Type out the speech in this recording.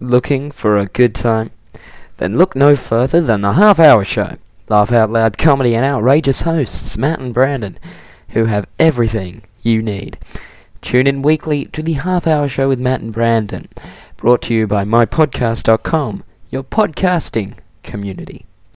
Looking for a good time? Then look no further than the Half Hour Show. Laugh out loud comedy and outrageous hosts, Matt and Brandon, who have everything you need. Tune in weekly to the Half Hour Show with Matt and Brandon, brought to you by mypodcast.com, your podcasting community.